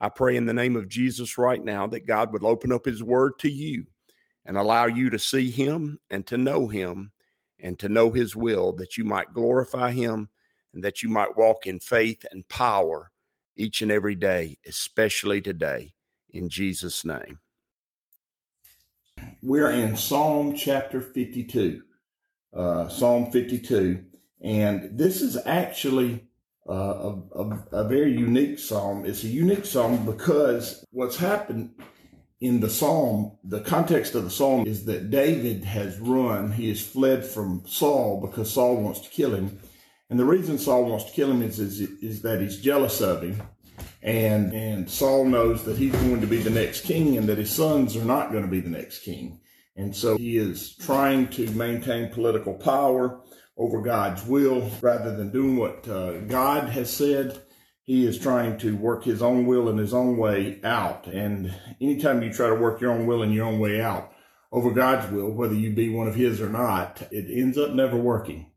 I pray in the name of Jesus right now that God would open up his word to you and allow you to see him and to know him and to know his will, that you might glorify him and that you might walk in faith and power each and every day, especially today, in Jesus' name. We're in Psalm chapter 52, uh, Psalm 52, and this is actually uh, a, a, a, very unique psalm. It's a unique psalm because what's happened in the psalm, the context of the psalm is that David has run, he has fled from Saul because Saul wants to kill him. And the reason Saul wants to kill him is, is, is that he's jealous of him. And, and Saul knows that he's going to be the next king and that his sons are not going to be the next king. And so he is trying to maintain political power over God's will rather than doing what uh, God has said. He is trying to work his own will and his own way out. And anytime you try to work your own will and your own way out over God's will, whether you be one of his or not, it ends up never working.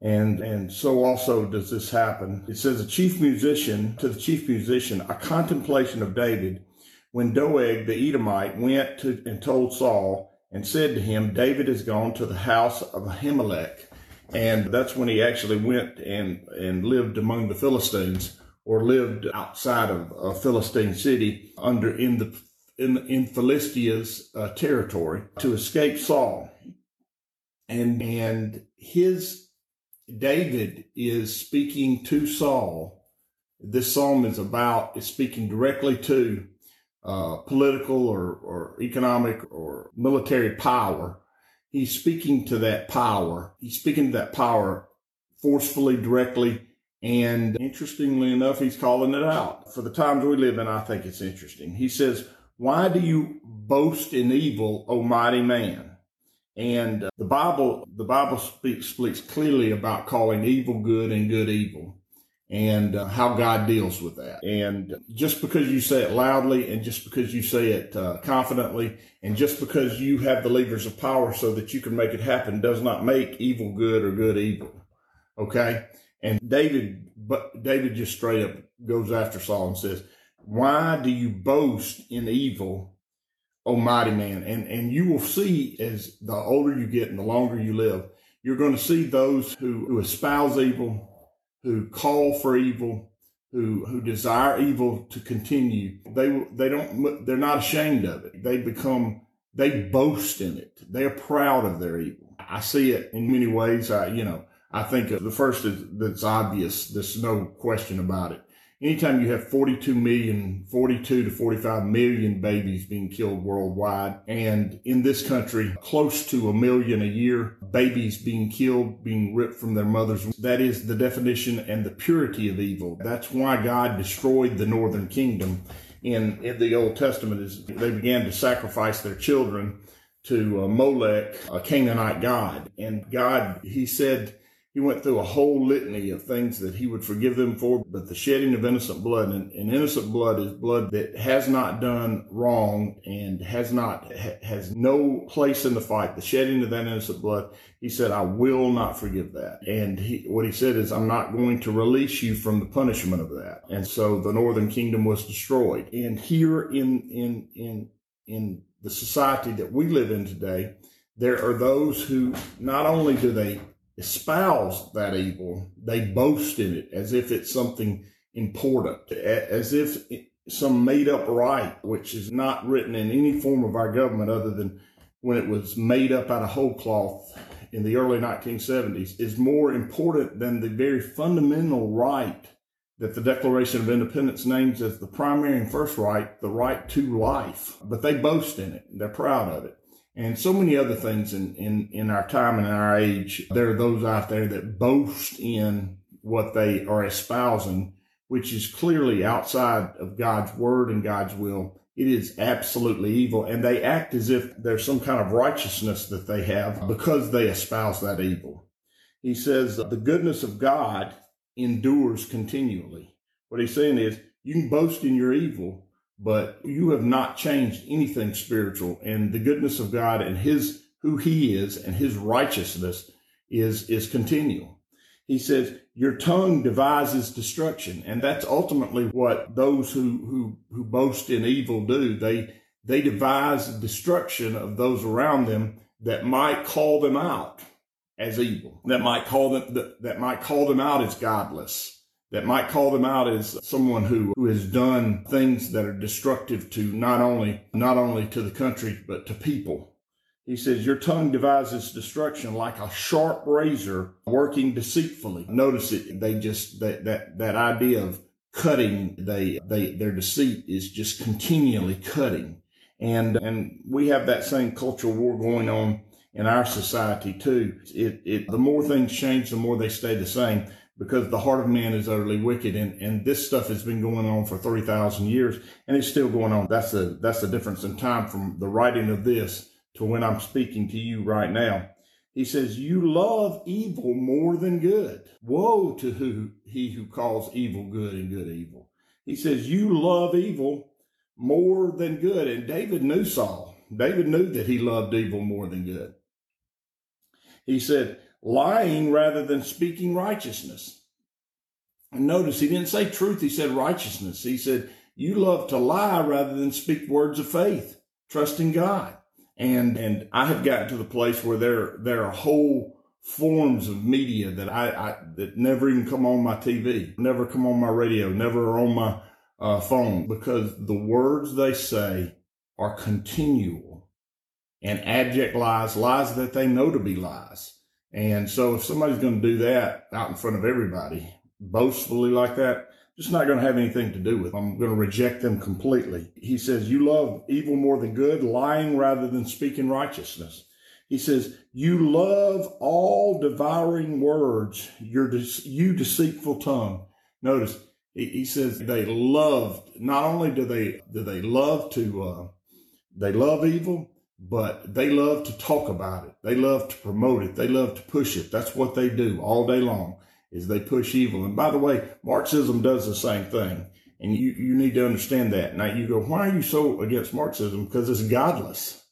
And, and so also does this happen. It says a chief musician to the chief musician, a contemplation of David when Doeg the Edomite went to and told Saul and said to him, David has gone to the house of Ahimelech and that's when he actually went and, and lived among the Philistines or lived outside of a Philistine city under in the in, in Philistia's uh, territory to escape Saul. And, and his David is speaking to Saul. This psalm is about, is speaking directly to uh, political or, or economic or military power he's speaking to that power. He's speaking to that power forcefully, directly. And interestingly enough, he's calling it out. For the times we live in, I think it's interesting. He says, why do you boast in evil, O mighty man? And uh, the Bible, the Bible speaks, speaks clearly about calling evil good and good evil and uh, how God deals with that. And just because you say it loudly and just because you say it uh, confidently and just because you have the levers of power so that you can make it happen does not make evil good or good evil. Okay. And David, but David just straight up goes after Saul and says, why do you boast in evil, O mighty man? And, and you will see as the older you get and the longer you live, you're going to see those who, who espouse evil, who call for evil, who who desire evil to continue. They they don't they're not ashamed of it. They become they boast in it. They're proud of their evil. I see it in many ways. I you know I think the first is that's obvious. There's no question about it anytime you have 42 million, 42 to 45 million babies being killed worldwide, and in this country, close to a million a year, babies being killed, being ripped from their mothers, that is the definition and the purity of evil. That's why God destroyed the northern kingdom in, in the Old Testament is they began to sacrifice their children to uh, Molech, a Canaanite god. And God, he said, he went through a whole litany of things that he would forgive them for, but the shedding of innocent blood and, and innocent blood is blood that has not done wrong and has not, ha, has no place in the fight. The shedding of that innocent blood, he said, I will not forgive that. And he, what he said is, I'm not going to release you from the punishment of that. And so the northern kingdom was destroyed. And here in, in, in, in the society that we live in today, there are those who not only do they espouse that evil, they boast in it as if it's something important, as if some made up right, which is not written in any form of our government other than when it was made up out of whole cloth in the early 1970s, is more important than the very fundamental right that the Declaration of Independence names as the primary and first right, the right to life. But they boast in it. They're proud of it and so many other things in, in, in our time and our age. There are those out there that boast in what they are espousing, which is clearly outside of God's word and God's will. It is absolutely evil. And they act as if there's some kind of righteousness that they have because they espouse that evil. He says, the goodness of God endures continually. What he's saying is, you can boast in your evil, but you have not changed anything spiritual. And the goodness of God and his, who he is and his righteousness is, is continual. He says, your tongue devises destruction. And that's ultimately what those who, who, who boast in evil do. They, they devise destruction of those around them that might call them out as evil, that might call them, that, that might call them out as godless that might call them out as someone who, who has done things that are destructive to not only, not only to the country, but to people. He says, your tongue devises destruction like a sharp razor working deceitfully. Notice it. They just, that, that, that idea of cutting, they, they, their deceit is just continually cutting. And, and we have that same cultural war going on in our society too. It, it, the more things change, the more they stay the same because the heart of man is utterly wicked. And, and this stuff has been going on for 30,000 years and it's still going on. That's the, that's the difference in time from the writing of this to when I'm speaking to you right now. He says, you love evil more than good. Woe to who he who calls evil good and good evil. He says, you love evil more than good. And David knew Saul. David knew that he loved evil more than good. He said, lying rather than speaking righteousness. And notice he didn't say truth, he said righteousness. He said, you love to lie rather than speak words of faith, trusting God. And, and I have gotten to the place where there, there are whole forms of media that I, I that never even come on my TV, never come on my radio, never on my uh, phone because the words they say are continual and abject lies, lies that they know to be lies. And so if somebody's going to do that out in front of everybody, boastfully like that, just not going to have anything to do with. I'm going to reject them completely. He says, you love evil more than good, lying rather than speaking righteousness. He says, you love all devouring words, your, you deceitful tongue. Notice he says they love, not only do they, do they love to, uh, they love evil, but they love to talk about it. They love to promote it. They love to push it. That's what they do all day long is they push evil. And by the way, Marxism does the same thing. And you, you need to understand that. Now you go, why are you so against Marxism? Because it's godless.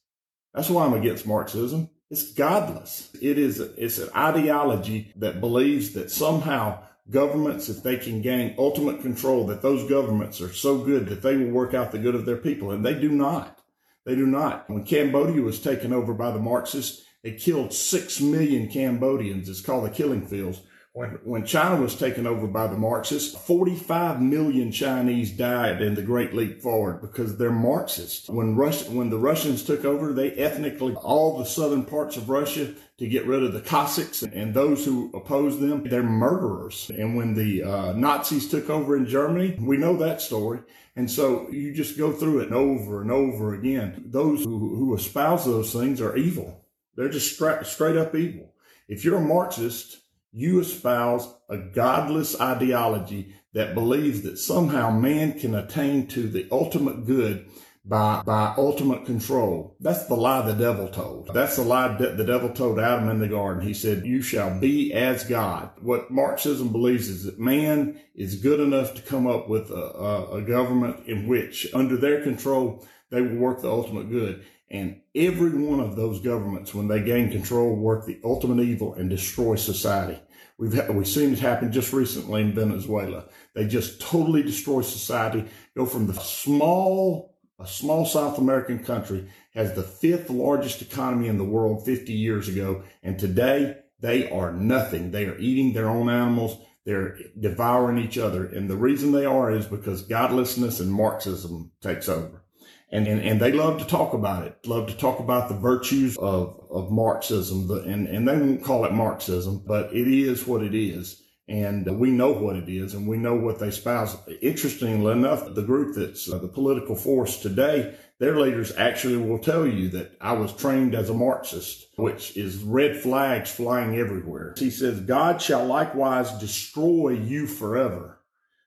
That's why I'm against Marxism. It's godless. It is, it's an ideology that believes that somehow governments, if they can gain ultimate control, that those governments are so good that they will work out the good of their people. And they do not. They do not. When Cambodia was taken over by the Marxists, they killed six million Cambodians. It's called the killing fields. When, when China was taken over by the Marxists, 45 million Chinese died in the Great Leap Forward because they're Marxists. When Russia, when the Russians took over, they ethnically all the southern parts of Russia to get rid of the Cossacks and those who oppose them. They're murderers. And when the uh, Nazis took over in Germany, we know that story. And so you just go through it over and over again. Those who, who espouse those things are evil. They're just straight up evil. If you're a Marxist, you espouse a godless ideology that believes that somehow man can attain to the ultimate good by, by ultimate control. That's the lie the devil told. That's the lie that the devil told Adam in the garden. He said, you shall be as God. What Marxism believes is that man is good enough to come up with a, a, a government in which under their control, they will work the ultimate good. And every one of those governments, when they gain control, work the ultimate evil and destroy society. We've we've seen it happen just recently in Venezuela. They just totally destroy society. Go from the small, a small South American country has the fifth largest economy in the world 50 years ago, and today they are nothing. They are eating their own animals. They're devouring each other, and the reason they are is because godlessness and Marxism takes over and, and, and they love to talk about it, love to talk about the virtues of, of Marxism. And, and they won't call it Marxism, but it is what it is. And we know what it is and we know what they espouse. Interestingly enough, the group that's uh, the political force today, their leaders actually will tell you that I was trained as a Marxist, which is red flags flying everywhere. He says, God shall likewise destroy you forever.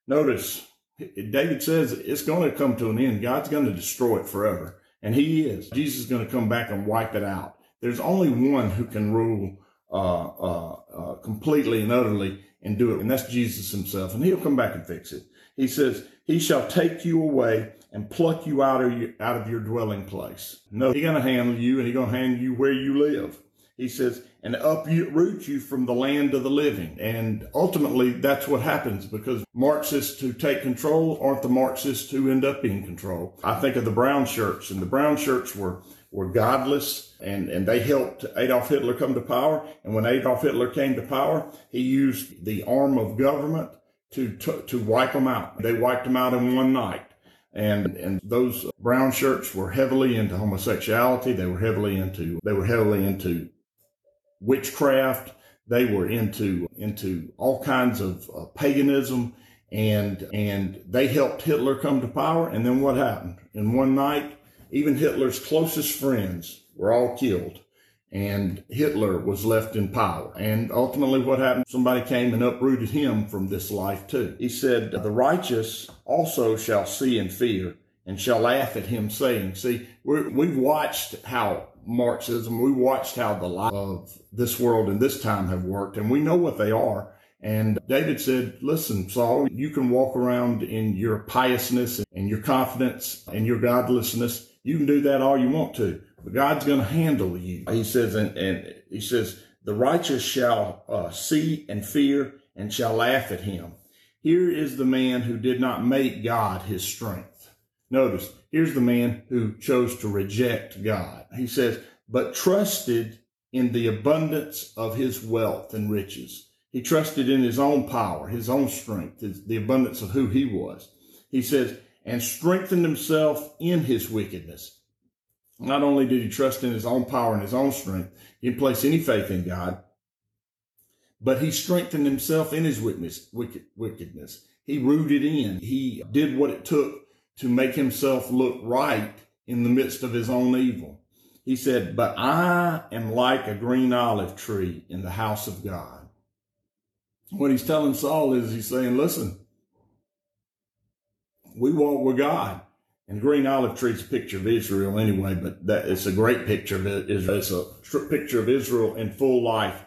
Notice David says it's going to come to an end. God's going to destroy it forever. And he is. Jesus is going to come back and wipe it out. There's only one who can rule uh, uh, uh, completely and utterly and do it. And that's Jesus himself. And he'll come back and fix it. He says, he shall take you away and pluck you out of your, out of your dwelling place. No, he's going to handle you and he's going to handle you where you live. He says, and uproot you from the land of the living. And ultimately, that's what happens because Marxists who take control aren't the Marxists who end up in control. I think of the brown shirts, and the brown shirts were were godless and, and they helped Adolf Hitler come to power. And when Adolf Hitler came to power, he used the arm of government to, to, to wipe them out. They wiped them out in one night. And, and those brown shirts were heavily into homosexuality. They were heavily into, they were heavily into witchcraft. They were into, into all kinds of uh, paganism and, and they helped Hitler come to power. And then what happened? In one night, even Hitler's closest friends were all killed and Hitler was left in power. And ultimately what happened? Somebody came and uprooted him from this life too. He said, the righteous also shall see and fear and shall laugh at him saying, see, we have watched how Marxism, we watched how the life of this world and this time have worked and we know what they are. And David said, listen, Saul, you can walk around in your piousness and your confidence and your godlessness. You can do that all you want to, but God's going to handle you. He says, and, and he says, the righteous shall uh, see and fear and shall laugh at him. Here is the man who did not make God his strength. Notice, here's the man who chose to reject God. He says, but trusted in the abundance of his wealth and riches. He trusted in his own power, his own strength, his, the abundance of who he was. He says, and strengthened himself in his wickedness. Not only did he trust in his own power and his own strength, he didn't place any faith in God, but he strengthened himself in his wickedness. wickedness. He rooted in. He did what it took to make himself look right in the midst of his own evil. He said, but I am like a green olive tree in the house of God. What he's telling Saul is he's saying, listen, we walk with God. And green olive tree is a picture of Israel anyway, but that it's a great picture of it. It's a picture of Israel in full life.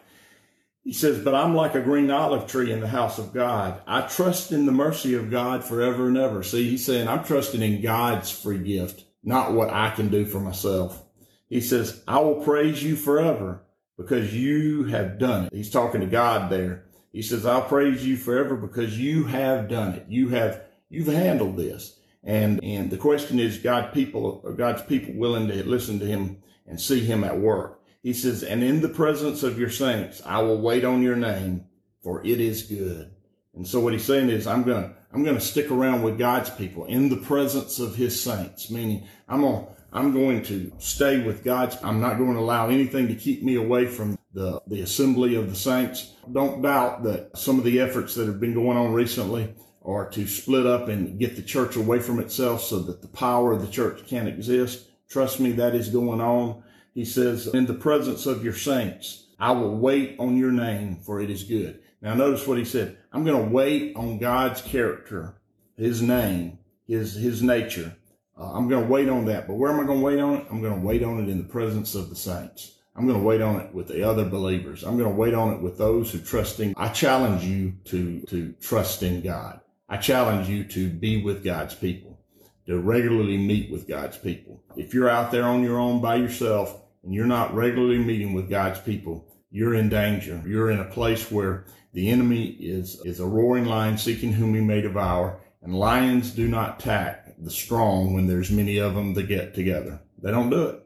He says, but I'm like a green olive tree in the house of God. I trust in the mercy of God forever and ever. See, he's saying I'm trusting in God's free gift, not what I can do for myself. He says, I will praise you forever because you have done it. He's talking to God there. He says, I'll praise you forever because you have done it. You have, you've handled this. And, and the question is, God people, God's people willing to listen to him and see him at work? He says, and in the presence of your saints, I will wait on your name for it is good. And so what he's saying is, I'm going to, I'm going to stick around with God's people in the presence of his saints, meaning I'm going I'm going to stay with God's. I'm not going to allow anything to keep me away from the, the assembly of the saints. Don't doubt that some of the efforts that have been going on recently are to split up and get the church away from itself so that the power of the church can't exist. Trust me, that is going on. He says, in the presence of your saints, I will wait on your name for it is good. Now notice what he said. I'm going to wait on God's character, his name, his, his nature. Uh, I'm going to wait on that. But where am I going to wait on it? I'm going to wait on it in the presence of the saints. I'm going to wait on it with the other believers. I'm going to wait on it with those who trust in. I challenge you to, to trust in God. I challenge you to be with God's people, to regularly meet with God's people. If you're out there on your own by yourself and you're not regularly meeting with God's people, you're in danger. You're in a place where the enemy is, is a roaring lion seeking whom he may devour, and lions do not attack the strong when there's many of them that get together. They don't do it.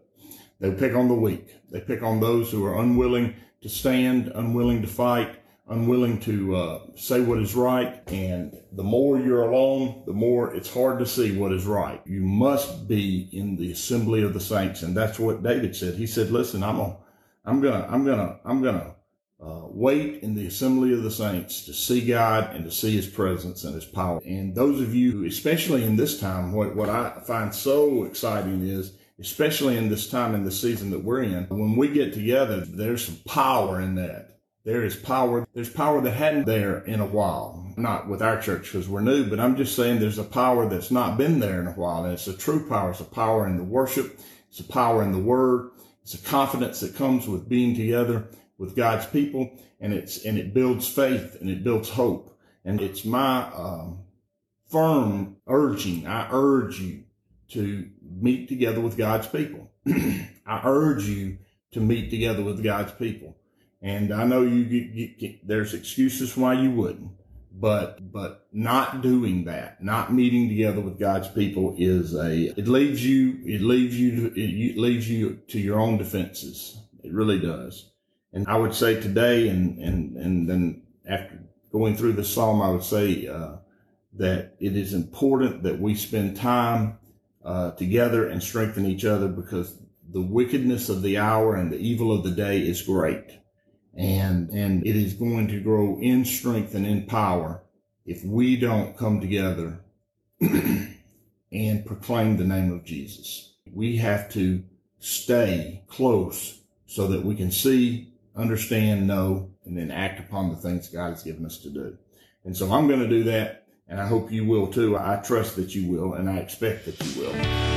They pick on the weak. They pick on those who are unwilling to stand, unwilling to fight, unwilling to uh, say what is right. And the more you're alone, the more it's hard to see what is right. You must be in the assembly of the saints. And that's what David said. He said, listen, I'm gonna, I'm gonna, I'm gonna, I'm gonna uh, wait in the assembly of the saints to see God and to see his presence and his power. And those of you, especially in this time, what, what I find so exciting is especially in this time in the season that we're in, when we get together, there's some power in that there is power. There's power that hadn't there in a while. Not with our church because we're new, but I'm just saying there's a power that's not been there in a while. And it's a true power. It's a power in the worship. It's a power in the word. It's a confidence that comes with being together with God's people. And it's, and it builds faith and it builds hope. And it's my, um, firm urging. I urge you to meet together with God's people. I urge you to meet together with God's people. And I know you, you, you, there's excuses why you wouldn't, but, but not doing that, not meeting together with God's people is a, it leaves you, it leaves you, it leaves you to your own defenses. It really does. And I would say today and, and, and then after going through the Psalm, I would say, uh, that it is important that we spend time uh, together and strengthen each other because the wickedness of the hour and the evil of the day is great and and it is going to grow in strength and in power if we don't come together and proclaim the name of Jesus. We have to stay close so that we can see, understand, know, and then act upon the things God has given us to do. And so I'm going to do that, and I hope you will too. I trust that you will, and I expect that you will.